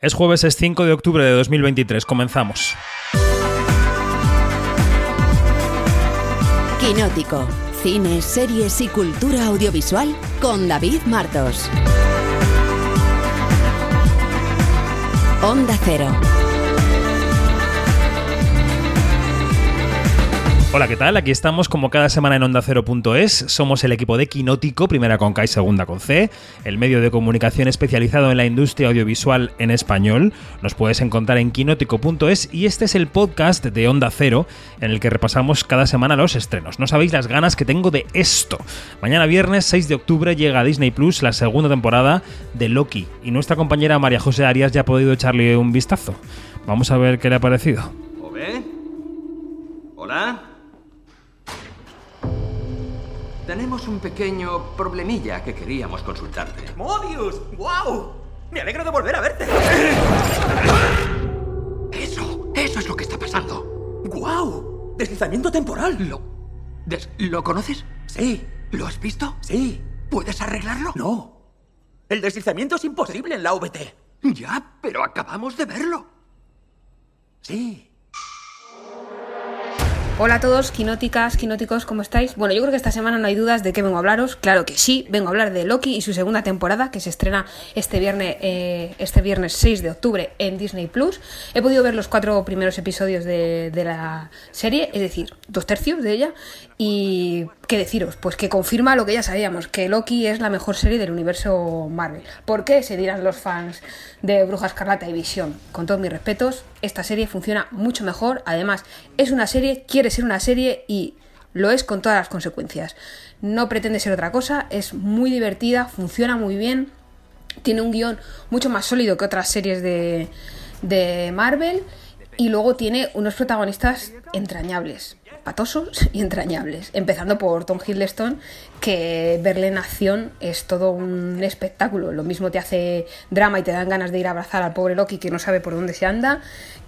Es jueves, es 5 de octubre de 2023. Comenzamos. Quinótico. Cine, series y cultura audiovisual con David Martos. Onda Cero. Hola, ¿qué tal? Aquí estamos como cada semana en OndaCero.es. Somos el equipo de Quinótico, primera con K y segunda con C, el medio de comunicación especializado en la industria audiovisual en español. Nos puedes encontrar en quinótico.es y este es el podcast de Onda Cero en el que repasamos cada semana los estrenos. No sabéis las ganas que tengo de esto. Mañana viernes 6 de octubre llega a Disney Plus la segunda temporada de Loki y nuestra compañera María José Arias ya ha podido echarle un vistazo. Vamos a ver qué le ha parecido. ¿Ove? ¿Hola? Tenemos un pequeño problemilla que queríamos consultarte. ¡Mobius! ¡Wow! Me alegro de volver a verte. Eso, eso es lo que está pasando. ¡Guau! Deslizamiento temporal. ¿Lo, des- ¿lo conoces? Sí, ¿Lo has visto? sí. ¿Puedes arreglarlo? No. El deslizamiento es imposible en la VT. Ya, pero acabamos de verlo. Sí. Hola a todos, quinóticas, quinóticos, ¿cómo estáis? Bueno, yo creo que esta semana no hay dudas de qué vengo a hablaros. Claro que sí, vengo a hablar de Loki y su segunda temporada, que se estrena este viernes, eh, este viernes 6 de octubre en Disney Plus. He podido ver los cuatro primeros episodios de, de la serie, es decir, dos tercios de ella. Y qué deciros, pues que confirma lo que ya sabíamos, que Loki es la mejor serie del universo Marvel. ¿Por qué? Se dirán los fans de Bruja Escarlata y Visión. Con todos mis respetos, esta serie funciona mucho mejor. Además, es una serie, quiere ser una serie y lo es con todas las consecuencias. No pretende ser otra cosa, es muy divertida, funciona muy bien, tiene un guion mucho más sólido que otras series de, de Marvel y luego tiene unos protagonistas entrañables, patosos y entrañables, empezando por Tom Hiddleston, que verle en acción es todo un espectáculo, lo mismo te hace drama y te dan ganas de ir a abrazar al pobre Loki que no sabe por dónde se anda,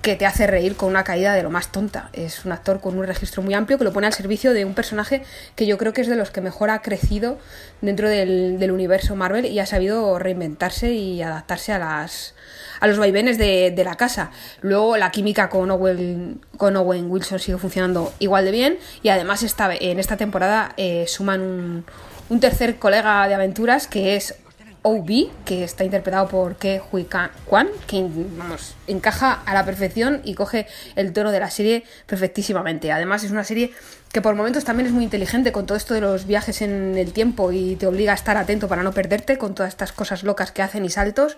que te hace reír con una caída de lo más tonta. Es un actor con un registro muy amplio que lo pone al servicio de un personaje que yo creo que es de los que mejor ha crecido dentro del, universo Marvel y ha sabido reinventarse y adaptarse a las a los vaivenes de, de la casa. Luego la química con Owen, con Owen Wilson sigue funcionando igual de bien y además esta, en esta temporada eh, suman un, un tercer colega de aventuras que es OB, que está interpretado por Ke Hui Kwan, que vamos, encaja a la perfección y coge el tono de la serie perfectísimamente. Además es una serie que por momentos también es muy inteligente con todo esto de los viajes en el tiempo y te obliga a estar atento para no perderte con todas estas cosas locas que hacen y saltos.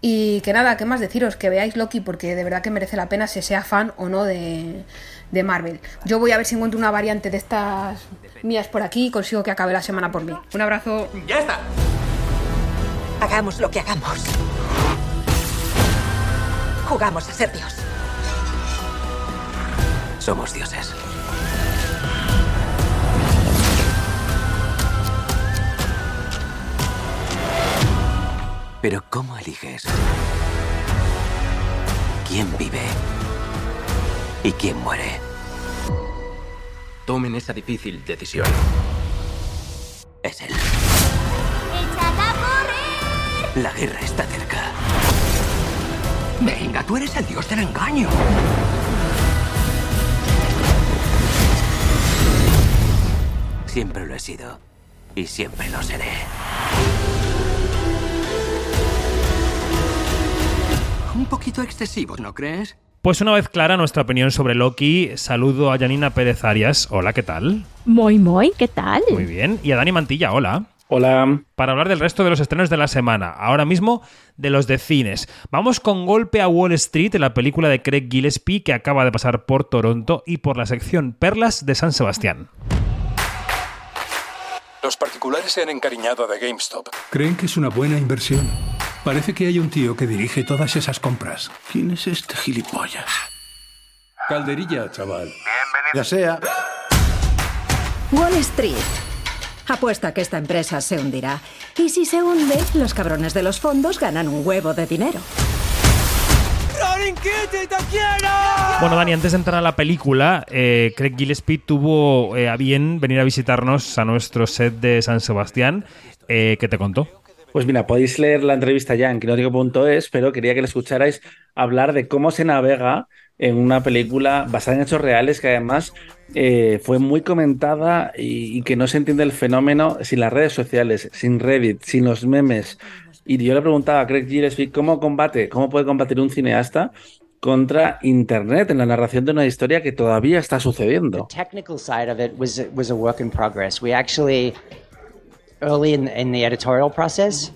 Y que nada, ¿qué más deciros? Que veáis Loki porque de verdad que merece la pena si sea fan o no de, de Marvel. Yo voy a ver si encuentro una variante de estas mías por aquí y consigo que acabe la semana por mí. Un abrazo. ¡Ya está! Hagamos lo que hagamos. Jugamos a ser Dios. Somos dioses. Pero ¿cómo eliges? ¿Quién vive? ¿Y quién muere? Tomen esa difícil decisión. Es él. La guerra está cerca. Venga, tú eres el dios del engaño. Siempre lo he sido. Y siempre lo seré. Un poquito excesivo, ¿no crees? Pues una vez clara nuestra opinión sobre Loki, saludo a Janina Pérez Arias. Hola, ¿qué tal? Muy, muy, ¿qué tal? Muy bien. Y a Dani Mantilla, hola. Hola. Para hablar del resto de los estrenos de la semana, ahora mismo de los de cines. Vamos con Golpe a Wall Street, la película de Craig Gillespie que acaba de pasar por Toronto y por la sección Perlas de San Sebastián. Los particulares se han encariñado de GameStop. Creen que es una buena inversión. Parece que hay un tío que dirige todas esas compras. ¿Quién es este gilipollas? Calderilla, chaval. Ya sea. Wall Street. Apuesta que esta empresa se hundirá. Y si se hunde, los cabrones de los fondos ganan un huevo de dinero. Bueno, Dani, antes de entrar a la película, eh, Craig Gillespie tuvo eh, a bien venir a visitarnos a nuestro set de San Sebastián. Eh, ¿Qué te contó? Pues mira, podéis leer la entrevista ya en quinótico.es, pero quería que le escucharais hablar de cómo se navega en una película basada en hechos reales que además eh, fue muy comentada y, que no se entiende el fenómeno sin las redes sociales, sin Reddit, sin los memes. Y yo le preguntaba a Craig Gillespie cómo combate, cómo puede combatir un cineasta contra Internet en la narración de una historia que todavía está sucediendo. The technical side of it was was a work in early in, in the editorial process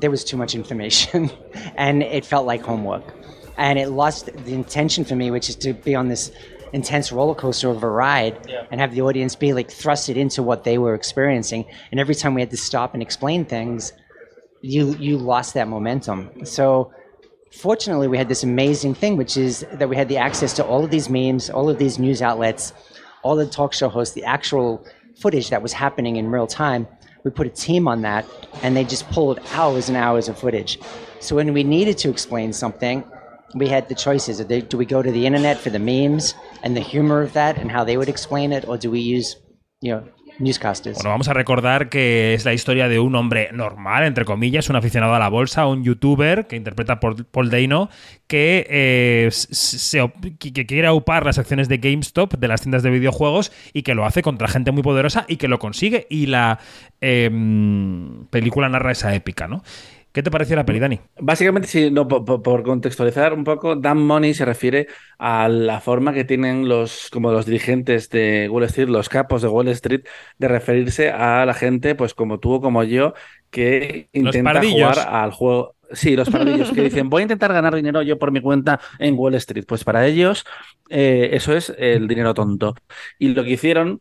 there was too much information and it felt like homework. And it lost the intention for me which is to be on this intense roller coaster of a ride yeah. and have the audience be like thrusted into what they were experiencing. And every time we had to stop and explain things you you lost that momentum. So fortunately, we had this amazing thing, which is that we had the access to all of these memes, all of these news outlets, all the talk show hosts, the actual footage that was happening in real time. We put a team on that, and they just pulled hours and hours of footage. So when we needed to explain something, we had the choices. Do we go to the internet for the memes and the humor of that and how they would explain it, or do we use, you know, Bueno, vamos a recordar que es la historia de un hombre normal, entre comillas, un aficionado a la bolsa, un youtuber que interpreta Paul Dano, que, eh, se, que quiere aupar las acciones de GameStop, de las tiendas de videojuegos, y que lo hace contra gente muy poderosa y que lo consigue. Y la eh, película narra esa épica, ¿no? ¿Qué te pareció la peli, Dani? Básicamente, sí, no, por, por, contextualizar un poco, Dan Money se refiere a la forma que tienen los, como los dirigentes de Wall Street, los capos de Wall Street, de referirse a la gente, pues como tú o como yo, que intenta jugar al juego. Sí, los pardillos que dicen, voy a intentar ganar dinero yo por mi cuenta en Wall Street. Pues para ellos, eh, eso es el dinero tonto. Y lo que hicieron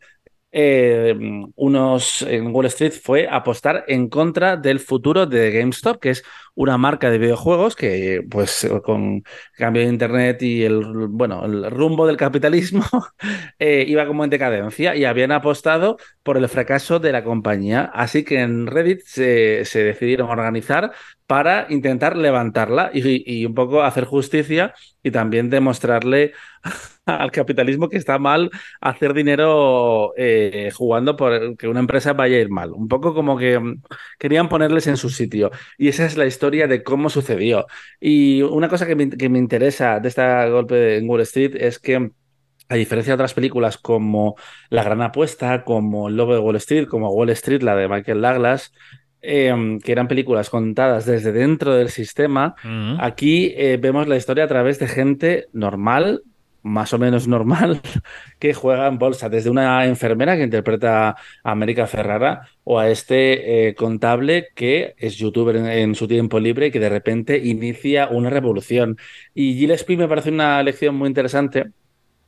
eh, unos en Wall Street fue apostar en contra del futuro de GameStop, que es una marca de videojuegos que, pues, con cambio de internet y el bueno, el rumbo del capitalismo eh, iba como en decadencia y habían apostado por el fracaso de la compañía. Así que en Reddit se, se decidieron organizar para intentar levantarla y, un poco hacer justicia y también demostrarle al capitalismo que está mal hacer dinero eh, jugando por que una empresa vaya a ir mal. Un poco como que mm, querían ponerles en su sitio. Y esa es la historia de cómo sucedió. Y una cosa que me, que me interesa de este golpe en Wall Street es que a diferencia de otras películas como La Gran Apuesta, como El Lobo de Wall Street, como Wall Street, la de Michael Douglas, eh, que eran películas contadas desde dentro del sistema, uh -huh. aquí eh, vemos la historia a través de gente normal, más o menos normal que juega en bolsa, desde una enfermera que interpreta a América Ferrara o a este eh, contable que es youtuber en, en, su tiempo libre y que de repente inicia una revolución. Y Gillespie me parece una lección muy interesante.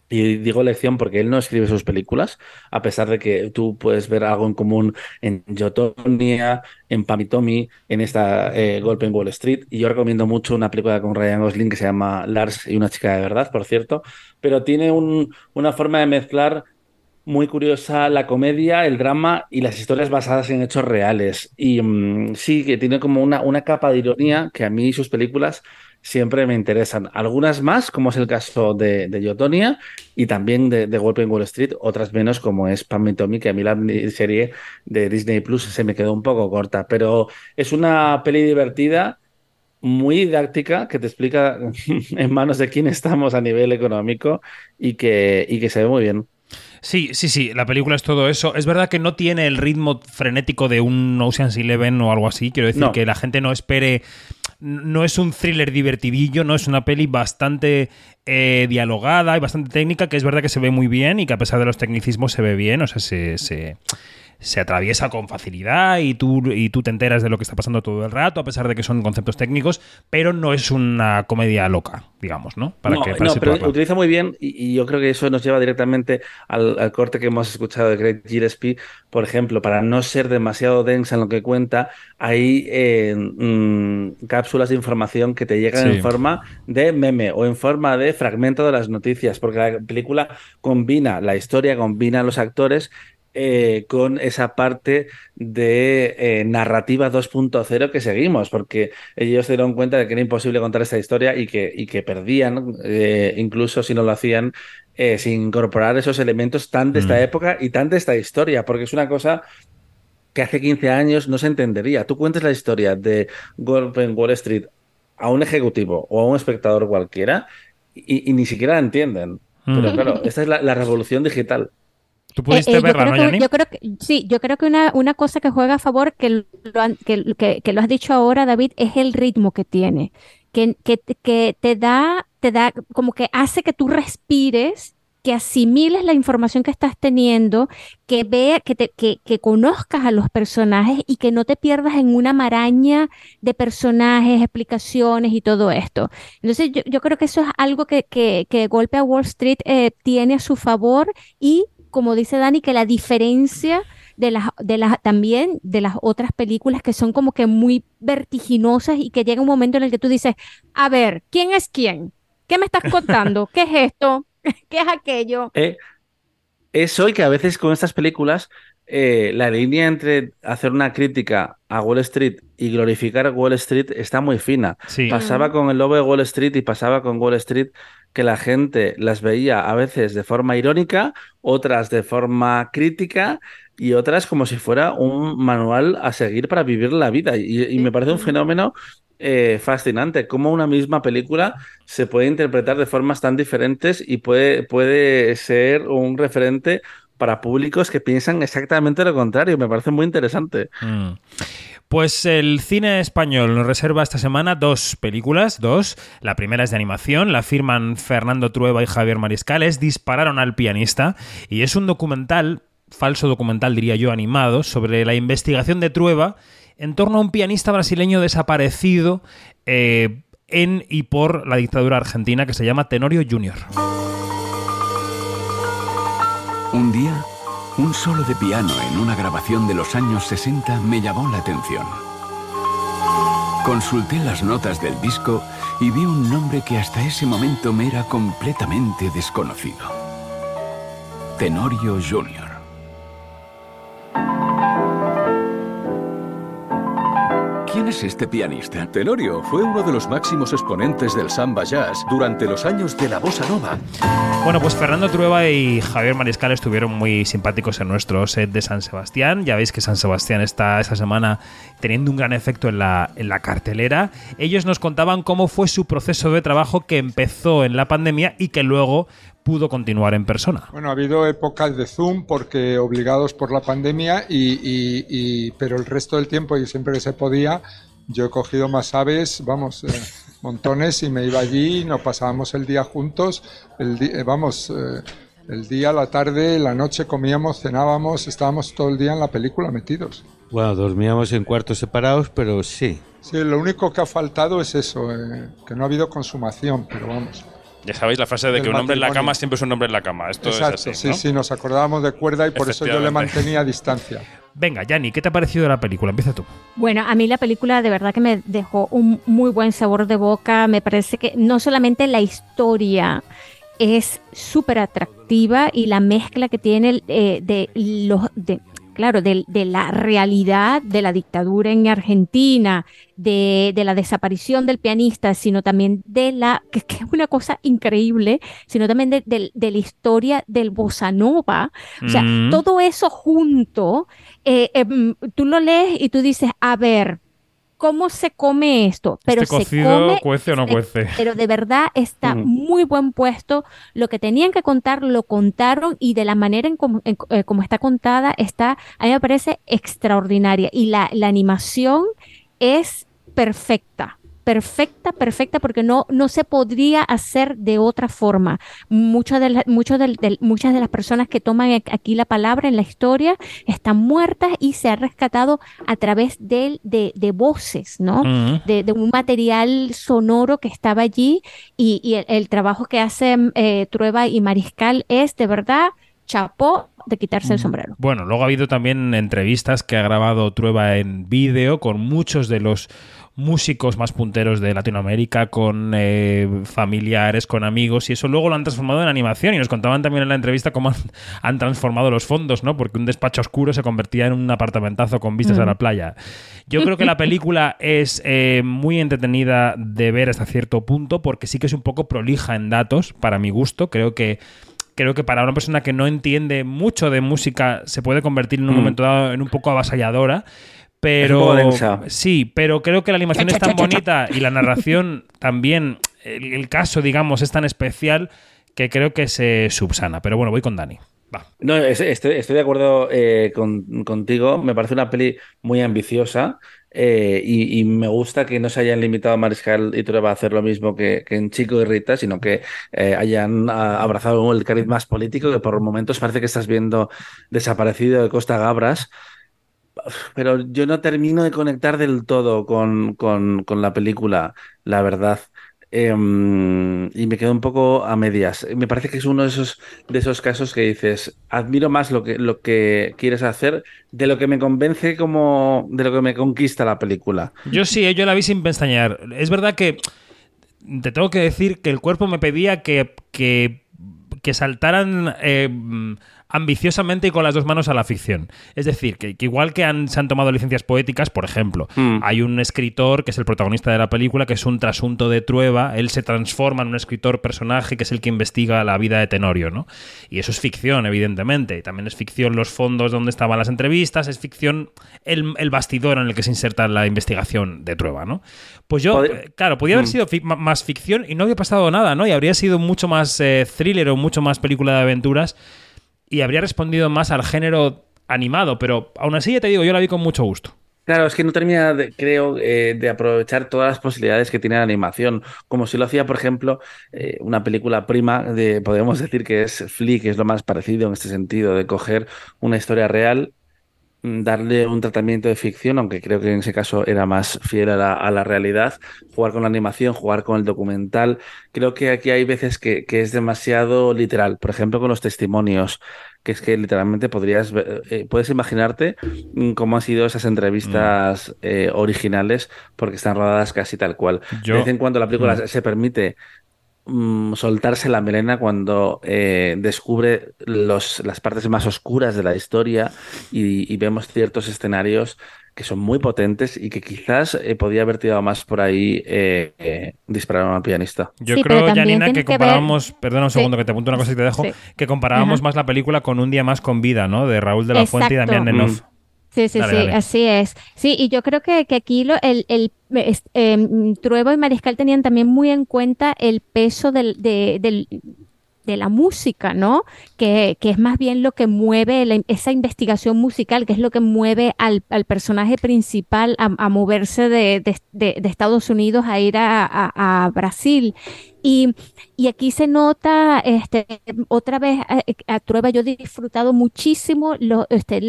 Y digo lección porque él no escribe sus películas, a pesar de que tú puedes ver algo en común en Yotonia, en Pamitomi, en esta eh, Golpe en Wall Street. Y yo recomiendo mucho una película con Ryan Gosling que se llama Lars y una chica de verdad, por cierto. Pero tiene un, una forma de mezclar muy curiosa la comedia, el drama y las historias basadas en hechos reales. Y mmm, sí, que tiene como una, una capa de ironía que a mí sus películas siempre me interesan. Algunas más, como es el caso de, de Yotonia y también de, de, Golpe en Wall Street, otras menos, como es Pam y Tommy, que a mí la serie de Disney Plus se me quedó un poco corta. Pero es una peli divertida, muy didáctica, que te explica en manos de quién estamos a nivel económico y que, y que se ve muy bien. Sí, sí, sí, la película es todo eso. Es verdad que no tiene el ritmo frenético de un Ocean's Eleven o algo así. Quiero decir no. que la gente no espere. No es un thriller divertidillo, no es una peli bastante eh, dialogada y bastante técnica, que es verdad que se ve muy bien y que a pesar de los tecnicismos se ve bien, o sea, se, se, se atraviesa con facilidad y tú, y tú te enteras de lo que está pasando todo el rato, a pesar de que son conceptos técnicos, pero no es una comedia loca, digamos, ¿no? Para no, que, para no pero utiliza muy bien y, y, yo creo que eso nos lleva directamente al, al, corte que hemos escuchado de Greg Gillespie, por ejemplo, para no ser demasiado densa en lo que cuenta, hay eh, mmm, cápsulas de información que te llegan sí. en forma de meme o en forma de fragmento de las noticias, porque la película combina la historia, combina los actores eh, con esa parte de eh, narrativa 2.0 que seguimos, porque ellos se dieron cuenta de que era imposible contar esta historia y que, y que perdían, eh, incluso si no lo hacían, sin incorporar esos elementos tan de esta mm. época y tan de esta historia, porque es una cosa que hace 15 años no se entendería. Tú cuentes la historia de Golpe en Wall Street a un ejecutivo o a un espectador cualquiera y, y ni siquiera la entienden. Pero Mm. claro, esta es la, la revolución digital. ¿Tú Eh, pudiste eh, yo verla, creo no, que- yo creo que sí, yo creo que una, una cosa que juega a favor, que lo, han- que, que- que lo has dicho ahora, David, es el ritmo que tiene, que, que, que te da, te da, como que hace que tú respires, que asimiles la información que estás teniendo, que vea, que te, que, que conozcas a los personajes y que no te pierdas en una maraña de personajes, explicaciones y todo esto. Entonces, yo, yo creo que eso es algo que, que, que Golpe a Wall Street eh, tiene a su favor y, como dice Dani, que la diferencia de las, de las, también de las otras películas que son como que muy vertiginosas y que llega un momento en el que tú dices, a ver, ¿quién es quién? ¿Qué me estás contando? ¿Qué es esto? ¿Qué es aquello? Eh, es hoy que a veces con estas películas eh, la línea entre hacer una crítica a Wall Street y glorificar Wall Street está muy fina. Sí. Pasaba con el lobo de Wall Street y pasaba con Wall Street que la gente las veía a veces de forma irónica, otras de forma crítica y otras como si fuera un manual a seguir para vivir la vida. Y, y me parece un fenómeno eh, fascinante, cómo una misma película se puede interpretar de formas tan diferentes y puede, puede ser un referente para públicos que piensan exactamente lo contrario. Me parece muy interesante. Mm. Pues el cine español nos reserva esta semana dos películas, dos. La primera es de animación, la firman Fernando Trueba y Javier Mariscales, Dispararon al pianista, y es un documental, falso documental diría yo, animado, sobre la investigación de Trueba en torno a un pianista brasileño desaparecido eh, en y por la dictadura argentina que se llama Tenorio Jr. Un día, un solo de piano en una grabación de los años 60 me llamó la atención. Consulté las notas del disco y vi un nombre que hasta ese momento me era completamente desconocido. Tenorio Jr. ¿Quién es este pianista? Tenorio fue uno de los máximos exponentes del samba jazz durante los años de la bossa nova. Bueno, pues Fernando Trueba y Javier Mariscal estuvieron muy simpáticos en nuestro set de San Sebastián. Ya veis que San Sebastián está esta semana teniendo un gran efecto en la, en la cartelera. Ellos nos contaban cómo fue su proceso de trabajo que empezó en la pandemia y que luego pudo continuar en persona. Bueno, ha habido épocas de Zoom porque obligados por la pandemia, y, y- y- pero el resto del tiempo y siempre que se podía, yo he cogido más aves, vamos, eh, montones y me iba allí y nos pasábamos el día juntos, el eh, vamos, eh, el día, la tarde, la noche comíamos, cenábamos, estábamos todo el día en la película metidos. Bueno, dormíamos en cuartos separados, pero sí. Sí, lo único que ha faltado es eso, eh, que no ha habido consumación, pero vamos. Ya sabéis la frase de que un hombre en la cama siempre es un hombre en la cama. Esto Exacto, es así. sí, ¿no? sí, nos acordábamos de cuerda y por eso yo le mantenía a distancia. Venga, Yanni, ¿qué te ha parecido la película? Empieza tú. Bueno, a mí la película de verdad que me dejó un muy buen sabor de boca. Me parece que no solamente la historia es súper atractiva y la mezcla que tiene eh, de los de claro de, de la realidad de la dictadura en Argentina de, de la desaparición del pianista sino también de la que, que es una cosa increíble sino también de, de- de la historia del bossa nova o sea Mm. todo eso junto eh, em, tú lo lees y tú dices a ver ¿Cómo se come esto? Pero ¿Este se cocido come cuece o no se- cuece? pero de verdad está Ujú. muy buen puesto. Lo que tenían que contar lo contaron y de la manera en como, en- eh, como está contada está, a mí me parece extraordinaria. Y la, la animación es perfecta. Perfecta, perfecta, porque no, no se podría hacer de otra forma. Muchas de, la- muchos del- del- muchas de las personas que toman ac- aquí la palabra en la historia están muertas y se ha rescatado a través del- de, de voces, ¿no? De, de un material sonoro que estaba allí y, y el, el trabajo que hacen eh, Trueba y Mariscal es de verdad chapó de quitarse el sombrero. Bueno, luego ha habido también entrevistas que ha grabado Trueba en vídeo con muchos de los músicos más punteros de Latinoamérica, con eh, familiares, con amigos, y eso luego lo han transformado en animación. Y nos contaban también en la entrevista cómo han, han transformado los fondos, ¿no? Porque un despacho oscuro se convertía en un apartamentazo con vistas Mm. a la playa. Yo creo que la película es eh, muy entretenida de ver hasta cierto punto, porque sí que es un poco prolija en datos, para mi gusto. Creo que creo que para una persona que no entiende mucho de música se puede convertir en un Mm. momento dado en un poco avasalladora. Pero sí, pero creo que la animación es tan bonita y la narración también, el, el caso, digamos, es tan especial que creo que se subsana. Pero bueno, voy con Dani. Va. No, es- estoy, estoy de acuerdo eh, con- contigo. Me parece una peli muy ambiciosa eh, y, y me gusta que no se hayan limitado a Mariscal y Trueba a hacer lo mismo que, que en Chico y Rita, sino que eh, hayan ah, abrazado el cariz más político, que por momentos parece que estás viendo desaparecido de Costa Gabras. Pero yo no termino de conectar del todo con, con- con la película, la verdad. Em, y me quedo un poco a medias. Me parece que es uno de esos, de esos casos que dices, admiro más lo que, lo que quieres hacer de lo que me convence como de lo que me conquista la película. Yo sí, eh, yo la vi sin pestañear. Es verdad que te tengo que decir que el cuerpo me pedía que, que, que saltaran eh, ambiciosamente y con las dos manos a la ficción. Es decir, que, que igual que han, se han tomado licencias poéticas, por ejemplo, Hmm. hay un escritor que es el protagonista de la película, que es un trasunto de Trueba, él se transforma en un escritor personaje que es el que investiga la vida de Tenorio, ¿no? Y eso es ficción, evidentemente. Y también es ficción los fondos donde estaban las entrevistas, es ficción el, el bastidor en el que se inserta la investigación de Trueba, ¿no? Pues yo, eh, claro, podía haber Mm. sido más ficción y no había pasado nada, ¿no? Y habría sido mucho más eh, thriller o mucho más película de aventuras y habría respondido más al género animado, pero aún así ya te digo, yo la vi con mucho gusto. Claro, es que no termina, de- creo, eh, de aprovechar todas las posibilidades que tiene la animación, como si lo hacía, por ejemplo, eh, una película prima de, podemos decir que es Flea, que es lo más parecido en este sentido, de coger una historia real, darle un tratamiento de ficción, aunque creo que en ese caso era más fiel a la, a la realidad, jugar con la animación, jugar con el documental. Creo que aquí hay veces que, que es demasiado literal, por ejemplo, con los testimonios que es que literalmente podrías ver- eh, puedes imaginarte mm, cómo han sido esas entrevistas eh, originales porque están rodadas casi tal cual. Yo- De vez en cuando la película Mm. se permite mm, soltarse la melena cuando eh, descubre los, las partes más oscuras de la historia y, y vemos ciertos escenarios que son muy potentes y que quizás eh, podía haber tirado más por ahí eh, eh, dispararon al pianista. Yo Sí, creo, también Janina, que que ver- comparábamos, perdona un Sí. segundo que te apunto una cosa y te dejo, Sí. que comparábamos Ajá. más la película con Un día más con vida, ¿no? De Raúl de la Fuente y. Damián Nenov. Sí, sí, Dale, sí, dale. así es. Sí, y yo creo que, que aquí lo, el, el, Trueba y Mariscal tenían también muy en cuenta el peso del, de, del- de la música, ¿no? Que, que es más bien lo que mueve la- esa investigación musical, que es lo que mueve al, al personaje principal a, a moverse de, de- de- de Estados Unidos a ir a, a- a Brasil. Y, y aquí se nota, este, otra vez, a, a Trueba yo he disfrutado muchísimo lo- este,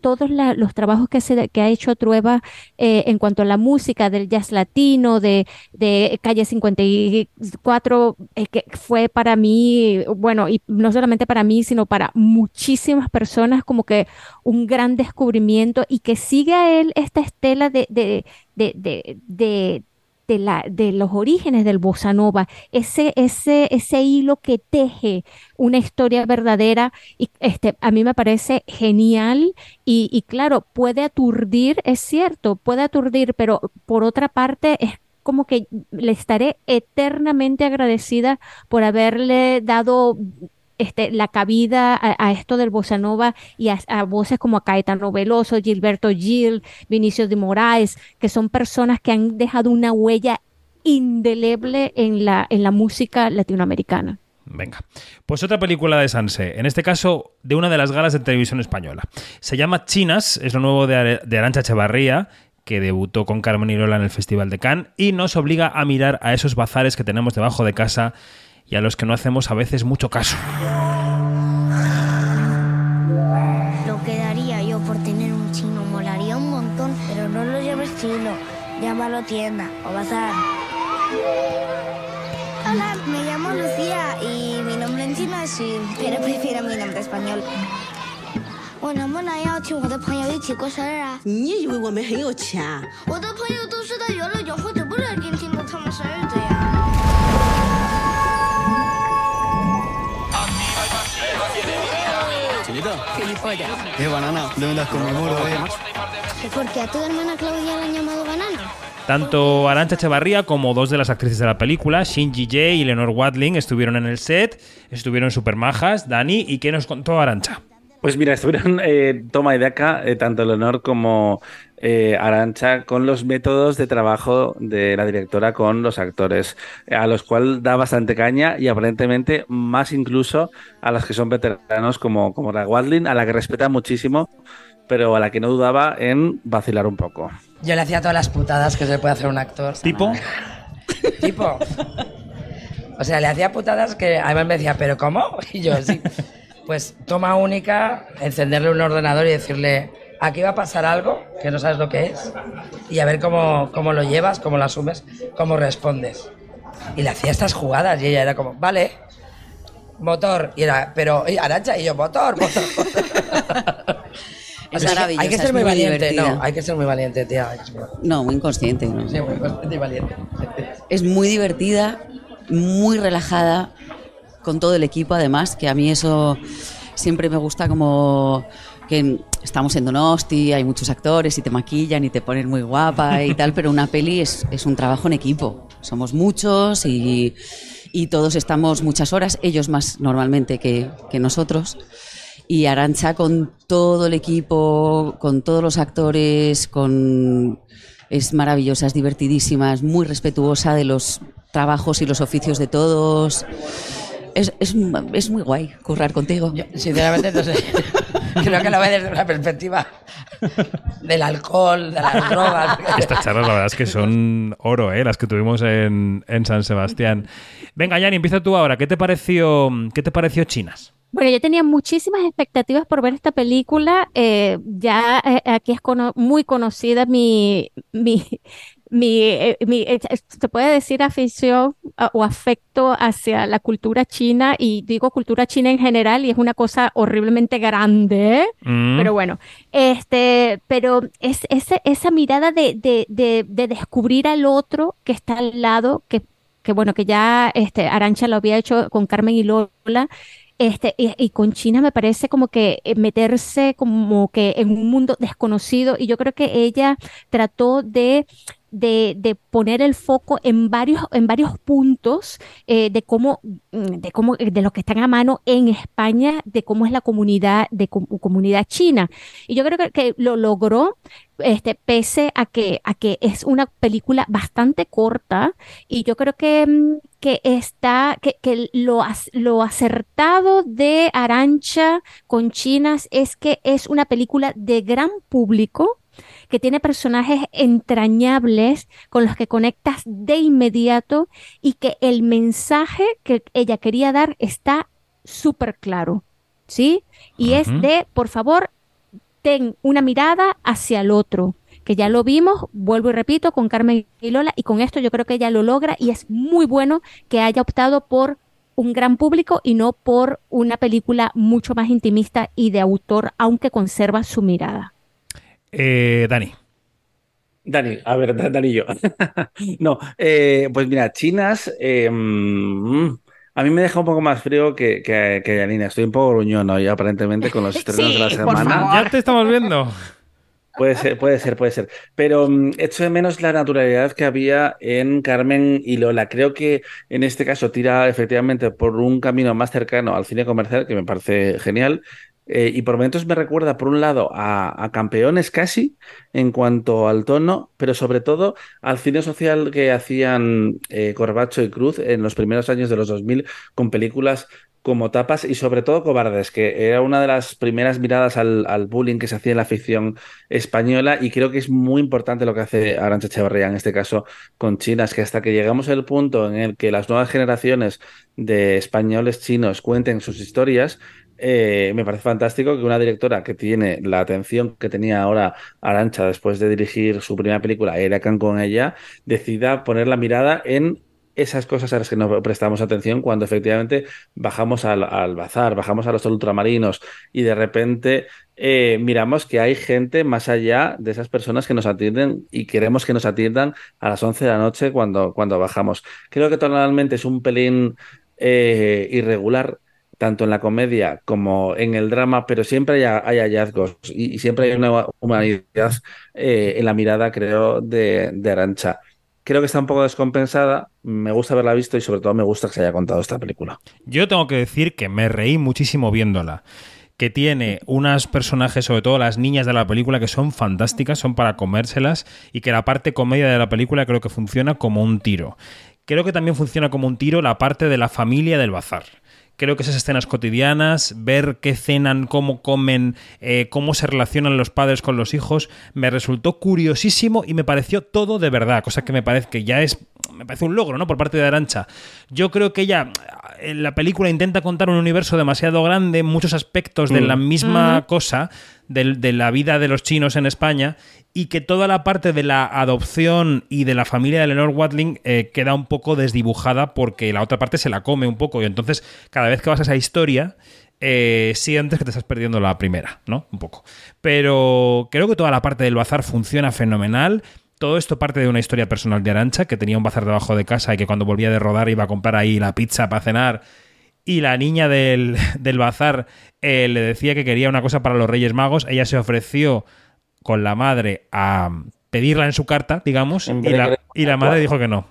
todos los trabajos que, se, que ha hecho Trueba eh, en cuanto a la música del jazz latino, de, de Calle 54, eh, que fue para mí, bueno, y no solamente para mí, sino para muchísimas personas como que un gran descubrimiento y que sigue a él esta estela de, de, de, de, de la, de los orígenes del bossa nova, ese, ese, ese hilo que teje una historia verdadera y este, a mí me parece genial y, y claro, puede aturdir, es cierto, puede aturdir, pero por otra parte es como que le estaré eternamente agradecida por haberle dado este, la cabida a, esto del bossa nova y a, voces como a Caetano Veloso, Gilberto Gil, Vinicio de Moraes, que son personas que han dejado una huella indeleble en la, en la música latinoamericana. Venga. Pues otra película de Sanse, en este caso de una de las galas de televisión española. Se llama Chinas, es lo nuevo de, de Arancha Echevarría, que debutó con Carmen Irola en el Festival de Cannes y nos obliga a mirar a esos bazares que tenemos debajo de casa y a los que no hacemos a veces mucho caso. Lo que daría yo por tener un chino molaría un montón, pero no lo llames chino, llámalo tienda o bazar. Hola, me llamo Lucía y mi nombre en chino es Xin, pero prefiero mi nombre español. 我能不能邀请我的朋友一起过生日啊？你以为我们很有钱啊？我的朋友都是在游乐场或者 Eh, banana, ¿dónde estás con mi muro, eh? Porque a tu hermana Claudia la han llamado banana. Tanto Arancha Echevarría como dos de las actrices de la película, Shinji J y Leonor Watling, estuvieron en el set, estuvieron super majas. Dani, ¿y qué nos contó Arancha? Pues mira, estuvieron eh, toma y daca, eh, tanto Leonor como eh, Arancha, con los métodos de trabajo de la directora con los actores, a los cuales da bastante caña y aparentemente más incluso a los que son veteranos como, como la Watling, a la que respeta muchísimo, pero a la que no dudaba en vacilar un poco. Yo le hacía todas las putadas que se puede hacer un actor. ¿Tipo? Tipo. O sea, le hacía putadas que además me decía, ¿pero cómo? Y yo, sí. Pues toma única, encenderle un ordenador y decirle, aquí va a pasar algo que no sabes lo que es, y a ver cómo, cómo lo llevas, cómo lo asumes, cómo respondes. Y le hacía estas jugadas y ella era como, vale, motor. Y era, pero, y Arancha, y yo, motor, motor. Es O sea, Hay que ser muy, muy valiente, divertida. no, hay que ser muy valiente, tía. No, muy inconsciente. ¿no? Sí, muy consciente y valiente. Es muy divertida, muy relajada, con todo el equipo además, que a mí eso siempre me gusta como que estamos en Donosti, hay muchos actores y te maquillan y te ponen muy guapa y tal, pero una peli es, es un trabajo en equipo. Somos muchos y, y todos estamos muchas horas, ellos más normalmente que, que nosotros. Y Arancha con todo el equipo, con todos los actores, con es maravillosa, es divertidísima, es muy respetuosa de los trabajos y los oficios de todos. Es, es, es muy guay currar contigo. Sinceramente, no sé. Creo que lo ve desde una perspectiva del alcohol, de las drogas. Estas charlas, la verdad es que son oro, ¿eh? las que tuvimos en, en San Sebastián. Venga, Yani, empieza tú ahora. ¿Qué te pareció, qué te pareció Chinas? Bueno, yo tenía muchísimas expectativas por ver esta película. eh, ya eh, aquí es cono- muy conocida mi, mi, mi, eh, mi, eh, se puede decir afición o afecto hacia la cultura china y digo cultura china en general y es una cosa horriblemente grande. Mm. pero bueno, este, pero es, ese- esa mirada de, de, de, de descubrir al otro que está al lado, que, que bueno, que ya este, Arancha lo había hecho con Carmen y Lola. Este, y, y con China me parece como que eh, meterse como que en un mundo desconocido y yo creo que ella trató de, de, de poner el foco en varios, en varios puntos eh, de cómo, mm, de cómo, de lo que están a mano en España, de cómo es la comunidad, de com- comunidad china. Y yo creo que, lo logró, este, pese a que, a que es una película bastante corta, y yo creo que, mm, que está, que, que lo, lo acertado de Arancha con Chinas es que es una película de gran público que tiene personajes entrañables con los que conectas de inmediato y que el mensaje que ella quería dar está súper claro, ¿sí? Y es de, por favor, ten una mirada hacia el otro, que ya lo vimos, vuelvo y repito, con Carmen y Lola, y con esto yo creo que ella lo logra y es muy bueno que haya optado por un gran público y no por una película mucho más intimista y de autor, aunque conserva su mirada. Eh, Dani. Dani, a ver, Da- Dani y yo. no, eh, pues mira, chinas, eh, mm, a mí me deja un poco más frío que, que, que Yanina. Estoy un poco gruñón hoy, aparentemente, con los estrenos de la semana. Ya te estamos viendo. Puede ser, puede ser, puede ser. Pero mm, echo de menos la naturalidad que había en Carmen y Lola. Creo que en este caso tira efectivamente por un camino más cercano al cine comercial, que me parece genial. Eh, y por momentos me recuerda, por un lado, a, Campeones casi, en cuanto al tono, pero sobre todo al cine social que hacían eh, Corbacho y Cruz en los primeros años de los 2000 con películas como tapas y sobre todo cobardes, que era una de las primeras miradas al, bullying que se hacía en la ficción española y creo que es muy importante lo que hace Arantxa Echevarría en este caso con chinas, que hasta que llegamos al punto en el que las nuevas generaciones de españoles chinos cuenten sus historias, eh, me parece fantástico que una directora que tiene la atención que tenía ahora Arancha después de dirigir su primera película, Erakan con ella, decida poner la mirada en esas cosas a las que no prestamos atención cuando efectivamente bajamos al, al bazar, bajamos a los ultramarinos y de repente eh, miramos que hay gente más allá de esas personas que nos atienden y queremos que nos atiendan a las 11 de la noche cuando, cuando bajamos. Creo que tonalmente es un pelín eh, irregular, tanto en la comedia como en el drama, pero siempre hay, hallazgos y, y siempre hay una humanidad eh, en la mirada, creo, de, de Arancha. Creo que está un poco descompensada, me gusta haberla visto y sobre todo me gusta que se haya contado esta película. Yo tengo que decir que me reí muchísimo viéndola. Que tiene unas personajes, sobre todo las niñas de la película, que son fantásticas, son para comérselas, y que la parte comedia de la película creo que funciona como un tiro. Creo que también funciona como un tiro la parte de la familia del bazar. Creo que esas escenas cotidianas, ver qué cenan, cómo comen, eh, cómo se relacionan los padres con los hijos, me resultó curiosísimo y me pareció todo de verdad, cosa que me parece que ya es, me parece un logro, ¿no? Por parte de Arancha. Yo creo que ella, en la película intenta contar un universo demasiado grande, muchos aspectos de Mm. la misma Ujú. cosa, de, de la vida de los chinos en España, y que toda la parte de la adopción y de la familia de Lenore Watling eh, queda un poco desdibujada porque la otra parte se la come un poco. Y entonces, cada vez que vas a esa historia, eh, sientes que te estás perdiendo la primera, ¿no? Un poco. Pero creo que toda la parte del bazar funciona fenomenal. Todo esto parte de una historia personal de Arancha, que tenía un bazar debajo de casa y que cuando volvía de rodar iba a comprar ahí la pizza para cenar. Y la niña del, del bazar eh, le decía que quería una cosa para los Reyes Magos. Ella se ofreció con la madre a pedirla en su carta, digamos, y la, y la madre dijo que no.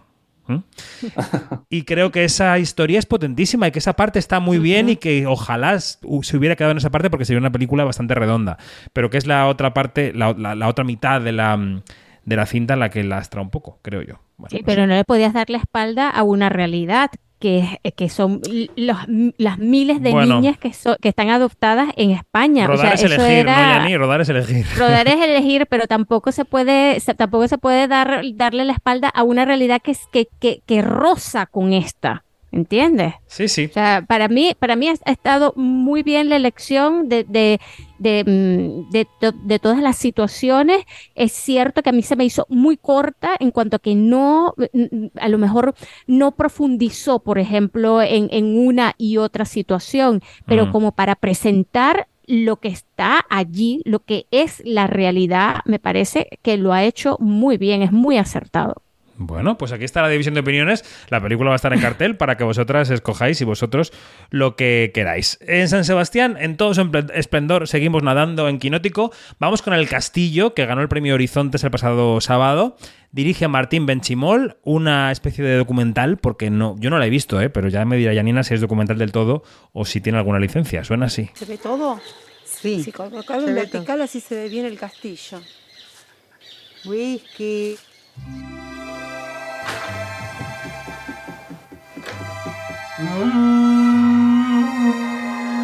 ¿Mm? Y creo que esa historia es potentísima y que esa parte está muy bien y que ojalá se hubiera quedado en esa parte porque sería una película bastante redonda. Pero que es la otra parte, la, la- la otra mitad de la, mm, de la cinta en la que lastra un poco, creo yo. Bueno, Sí, pero no le podías dar la espalda a una realidad que, que son los, las miles de Bueno. niñas que, so- que están adoptadas en España. O rodar sea, es eso elegir, era- no, Yani, rodar es elegir. Rodar es elegir, pero tampoco se puede, se- tampoco se puede dar, darle la espalda a una realidad que, que, que, que roza con esta. ¿Entiendes? Sí, sí. O sea, para mí, para mí ha, estado muy bien la elección de, de, de, mm, de to- de todas las situaciones. Es cierto que a mí se me hizo muy corta en cuanto a que no, mm, a lo mejor no profundizó, por ejemplo, en, en una y otra situación, pero Mm. como para presentar lo que está allí, lo que es la realidad, me parece que lo ha hecho muy bien, es muy acertado. Bueno, pues aquí está la división de opiniones. La película va a estar en cartel para que vosotras escojáis y vosotros lo que queráis. En San Sebastián, en todo su esplendor, seguimos nadando en Quinótico. Vamos con El Castillo, que ganó el premio Horizontes el pasado sábado. Dirige Martín Benchimol, una especie de documental, porque no, yo no la he visto, ¿eh? pero ya me dirá Janina si es documental del todo o si tiene alguna licencia. Suena así. ¿Se ve todo? Sí. Si colocado en ve vertical así se ve bien el castillo. Whisky.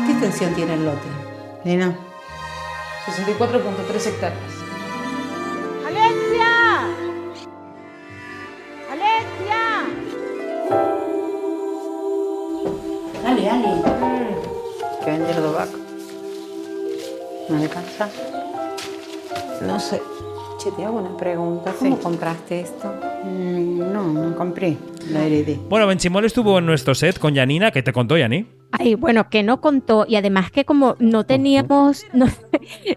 ¿Qué extensión tiene el lote? Nena. 64.3 hectáreas. ¡Alexia! ¡Alexia! Dale, dale. Que vender Dobac. ¿No alcanza? No sé. Che, te hago una pregunta. ¿Cómo compraste esto? Mm, no, no compré. La heredé. Bueno, Benchimol estuvo en nuestro set con Janina, que te contó, Yani. Ay, bueno, que no contó y además que como no teníamos no,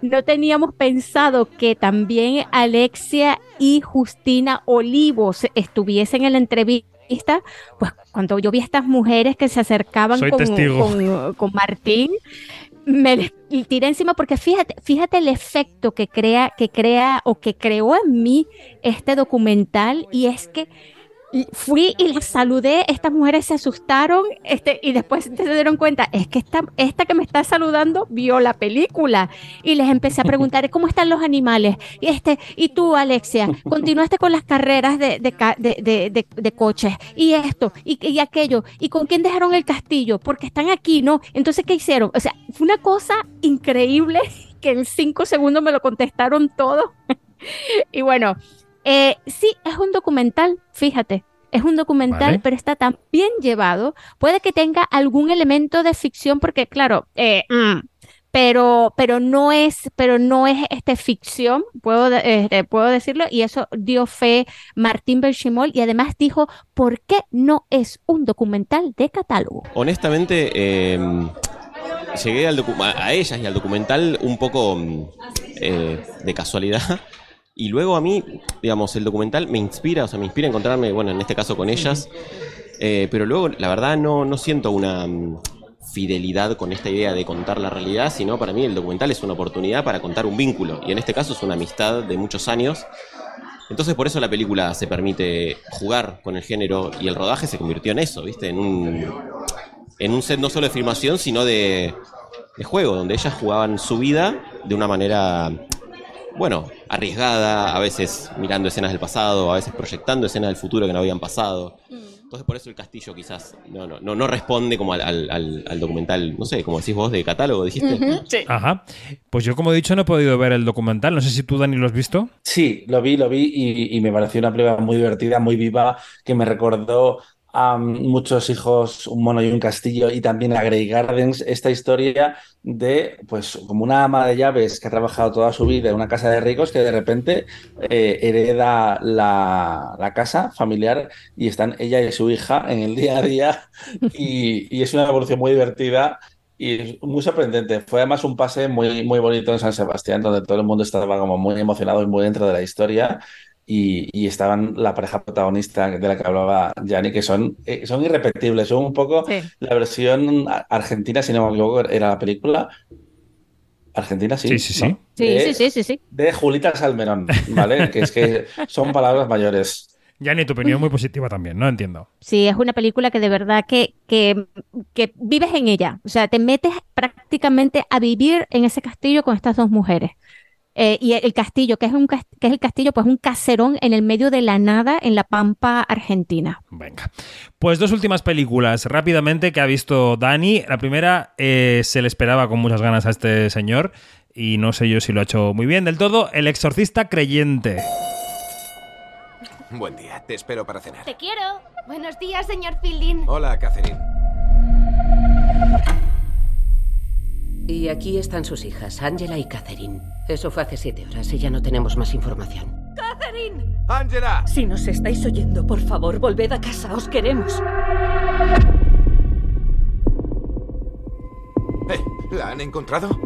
no teníamos pensado que también Alexia y Justina Olivos estuviesen en la entrevista, pues cuando yo vi a estas mujeres que se acercaban con, con- con Martín, me les tiré encima porque fíjate, fíjate el efecto que crea, que crea o que creó en mí este documental y es que fui y las saludé, estas mujeres se asustaron este, y después se dieron cuenta, es que esta, esta que me está saludando vio la película y les empecé a preguntar cómo están los animales. Y, este, y tú, Alexia, continuaste con las carreras de, de, ca- de- de- de- de coches y esto y, y aquello. ¿Y con quién dejaron el castillo? Porque están aquí, ¿no? Entonces, ¿qué hicieron? O sea, fue una cosa increíble que en cinco segundos me lo contestaron todo. y bueno, eh, sí, es un documental, fíjate. Es un documental, Vale. pero está tan bien llevado. Puede que tenga algún elemento de ficción, porque claro, eh, mm, pero, pero no es, pero no es este ficción, puedo, este, puedo decirlo, y eso dio fe Martín Benchimol, y además dijo, ¿por qué no es un documental de catálogo? Honestamente, eh, llegué al a ellas y al documental un poco mm, eh, de casualidad. Y luego a mí, digamos, el documental me inspira, o sea, me inspira a encontrarme, bueno, en este caso con ellas. Eh, pero luego, la verdad, no, no siento una mm, fidelidad con esta idea de contar la realidad, sino para mí el documental es una oportunidad para contar un vínculo. Y en este caso es una amistad de muchos años. Entonces por eso la película se permite jugar con el género y el rodaje se convirtió en eso, ¿viste? En un, en un set no solo de filmación, sino de, de juego, donde ellas jugaban su vida de una manera, bueno, arriesgada, a veces mirando escenas del pasado, a veces proyectando escenas del futuro que no habían pasado. Entonces por eso el castillo quizás no, no, no, no responde como al, al- al- al documental, no sé, como decís vos, de catálogo, dijiste. Ajá. Pues yo, como he dicho, no he podido ver el documental. No sé si tú, Dani, lo has visto. Sí, lo vi, lo vi y, y me pareció una película muy divertida, muy viva, que me recordó a muchos hijos, un mono y un castillo y también a Grey Gardens, esta historia de, pues, como una ama de llaves que ha trabajado toda su vida en una casa de ricos que de repente eh, hereda la, la casa familiar y están ella y su hija en el día a día y, y es una evolución muy divertida y muy sorprendente. Fue además un pase muy, muy bonito en San Sebastián, donde todo el mundo estaba como muy emocionado y muy dentro de la historia. Y, y estaban la pareja protagonista de la que hablaba Gianni, que son, eh, son irrepetibles. Son un poco la versión argentina, si no me equivoco, era la película. Argentina, sí. Sí, sí, sí. ¿no? Sí, De- sí, sí, sí, sí. De Julita Salmerón, ¿vale? que es que son palabras mayores. Ya ni tu opinión muy positiva también, ¿no? Entiendo. Sí, es una película que de verdad que, que, que vives en ella. O sea, te metes prácticamente a vivir en ese castillo con estas dos mujeres. Eh, y el castillo, que es, un, que es el castillo, pues un caserón en el medio de la nada en la pampa argentina. Venga. Pues dos últimas películas rápidamente que ha visto Dani. La primera eh, se le esperaba con muchas ganas a este señor y no sé yo si lo ha hecho muy bien del todo. El exorcista creyente. Buen día, te espero para cenar. Te quiero. Buenos días, señor Fielding. Hola, Catherine. Y aquí están sus hijas, Angela y Catherine. Eso fue hace siete horas y ya no tenemos más información. ¡Catherine! ¡Angela! Si nos estáis oyendo, por favor, volved a casa, os queremos. Eh, ¿La han encontrado?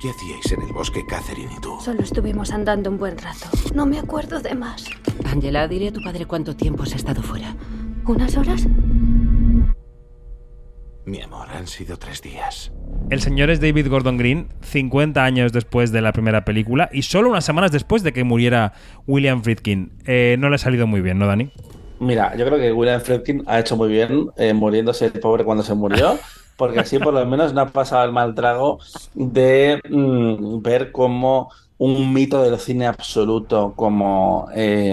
¿Qué hacíais en el bosque, Catherine y tú? Solo estuvimos andando un buen rato. No me acuerdo de más. Angela, diré a tu padre cuánto tiempo has estado fuera. ¿Unas horas? Mi amor, han sido tres días. El señor es David Gordon Green, 50 años después de la primera película y solo unas semanas después de que muriera William Friedkin. Eh, no le ha salido muy bien, ¿no, Dani? Mira, yo creo que William Friedkin ha hecho muy bien eh, muriéndose el pobre cuando se murió, porque así por lo menos no ha pasado el mal trago de mm, ver cómo un mito del cine absoluto como eh,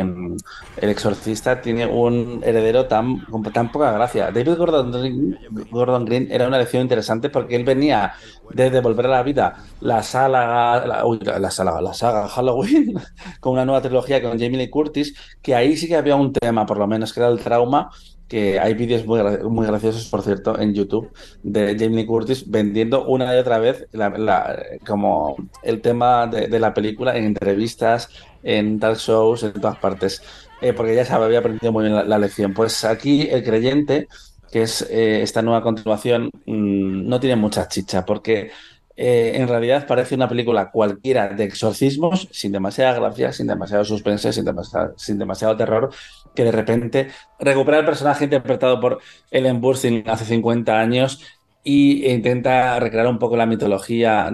El Exorcista tiene un heredero tan, con tan poca gracia. David Gordon Green, Gordon Green era una elección interesante porque él venía de devolver a la vida la saga, la, uy, la, la saga Halloween con una nueva trilogía con Jamie Lee Curtis, que ahí sí que había un tema, por lo menos, que era el trauma que hay vídeos muy, muy graciosos, por cierto, en YouTube de Jamie Curtis vendiendo una y otra vez como el tema de, la película en entrevistas, en talk shows, en todas partes, eh, porque ya se había aprendido muy bien la, la lección. Pues aquí el creyente, que es eh, esta nueva continuación, mm, no tiene mucha chicha, porque eh, en realidad parece una película cualquiera de exorcismos, sin demasiada gracia, sin demasiado suspense, sin demasiado, sin demasiado terror, que de repente recupera el personaje interpretado por Ellen Burstyn hace 50 años y intenta recrear un poco la mitología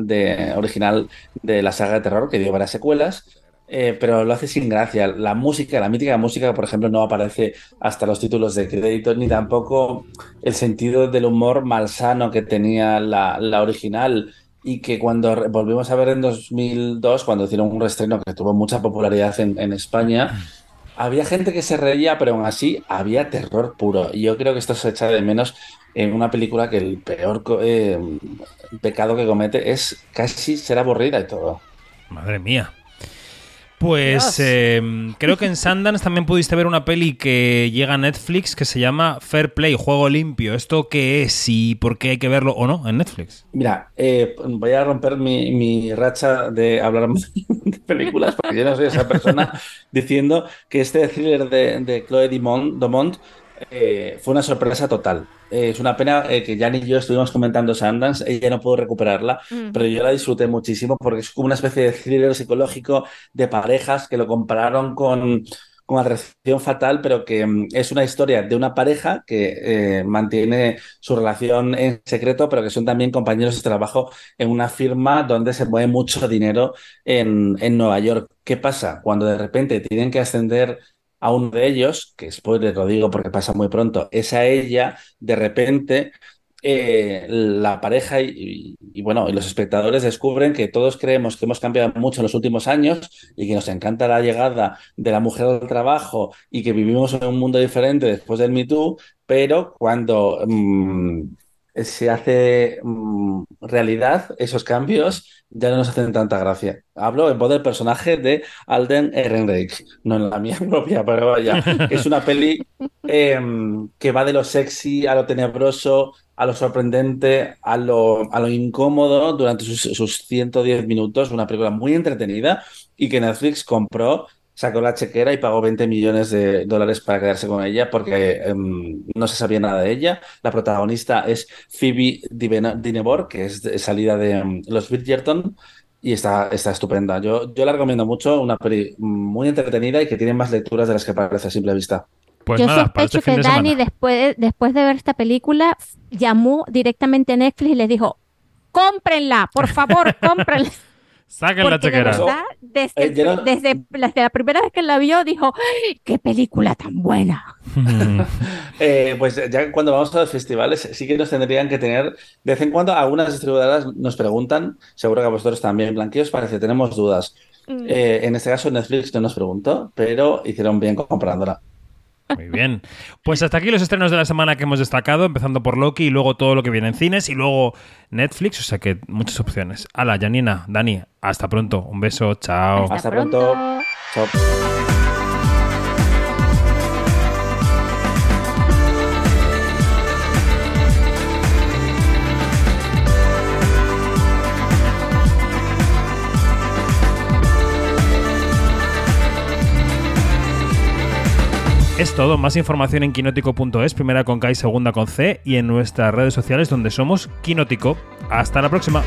original de la saga de terror, que dio varias secuelas. eh, pero lo hace sin gracia. La música, la mítica música, por ejemplo, no aparece hasta los títulos de crédito, ni tampoco el sentido del humor malsano que tenía la, original y que cuando volvimos a ver en 2002, cuando hicieron un reestreno que tuvo mucha popularidad en España, había gente que se reía, pero aún así había terror puro. Y yo creo que esto se echa de menos en una película que el peor eh, pecado que comete es casi ser aburrida y todo. Madre mía. Pues eh, creo que en Sundance también pudiste ver una peli que llega a Netflix que se llama Fair Play, Juego Limpio. ¿Esto qué es y por qué hay que verlo o no en Netflix? Mira, eh, voy a romper mi, mi racha de hablar de películas, porque yo no soy esa persona diciendo que este thriller de, de Chloe Dimond, Domont eh, fue una sorpresa total. Eh, es una pena eh, que Jan y yo estuvimos comentando Sundance, ella no pudo recuperarla, Mm. pero yo la disfruté muchísimo porque es como una especie de thriller psicológico de parejas que lo compararon con, como atracción fatal, pero que mm, es una historia de una pareja que eh, mantiene su relación en secreto, pero que son también compañeros de trabajo en una firma donde se mueve mucho dinero en, en Nueva York. ¿Qué pasa? Cuando de repente tienen que ascender a uno de ellos, que spoiler lo digo porque pasa muy pronto, es a ella, de repente eh, la pareja y, y, bueno, los espectadores descubren que todos creemos que hemos cambiado mucho en los últimos años y que nos encanta la llegada de la mujer al trabajo y que vivimos en un mundo diferente después del Me Too, pero cuando mm, se hace mm, realidad esos cambios ya no nos hacen tanta gracia. Hablo en voz del personaje de Alden Ehrenreich, no en la mía propia, pero vaya, es una peli eh, que va de lo sexy a lo tenebroso, a lo sorprendente, a lo, a lo incómodo durante sus, sus 110 minutos, una película muy entretenida y que Netflix compró sacó la chequera y pagó 20 millones de dólares para quedarse con ella porque um, no se sabía nada de ella. La protagonista es Phoebe Dinebor, que es de salida de um, los Bridgerton y está, está estupenda. Yo, yo la recomiendo mucho, una peli muy entretenida y que tiene más lecturas de las que parece a simple vista. Pues Yo nada, este sospecho fin que de Dani, semana. después de, después de ver esta película, llamó directamente a Netflix y les dijo: cómprenla, por favor, cómprenla. Saquen la de chequera. verdad, desde, Eh, yo no- desde la, desde la primera vez que la vio, dijo: ¡Ay, ¡Qué película tan buena! Eh, pues ya cuando vamos a los festivales sí que nos tendrían que tener, de vez en cuando algunas distribuidoras nos preguntan, seguro que a vosotros también, Blanquillos, parece, tenemos dudas. Mm. Eh, en este caso Netflix no nos preguntó, pero hicieron bien comprándola. Muy bien. Pues hasta aquí los estrenos de la semana que hemos destacado, empezando por Loki y luego todo lo que viene en cines y luego Netflix, o sea que muchas opciones. Hala, Janina, Dani, hasta pronto. Un beso, chao. Hasta pronto. Chao. Es todo, más información en quinótico.es, primera con K y segunda con C, y en nuestras redes sociales donde somos Quinótico. Hasta la próxima.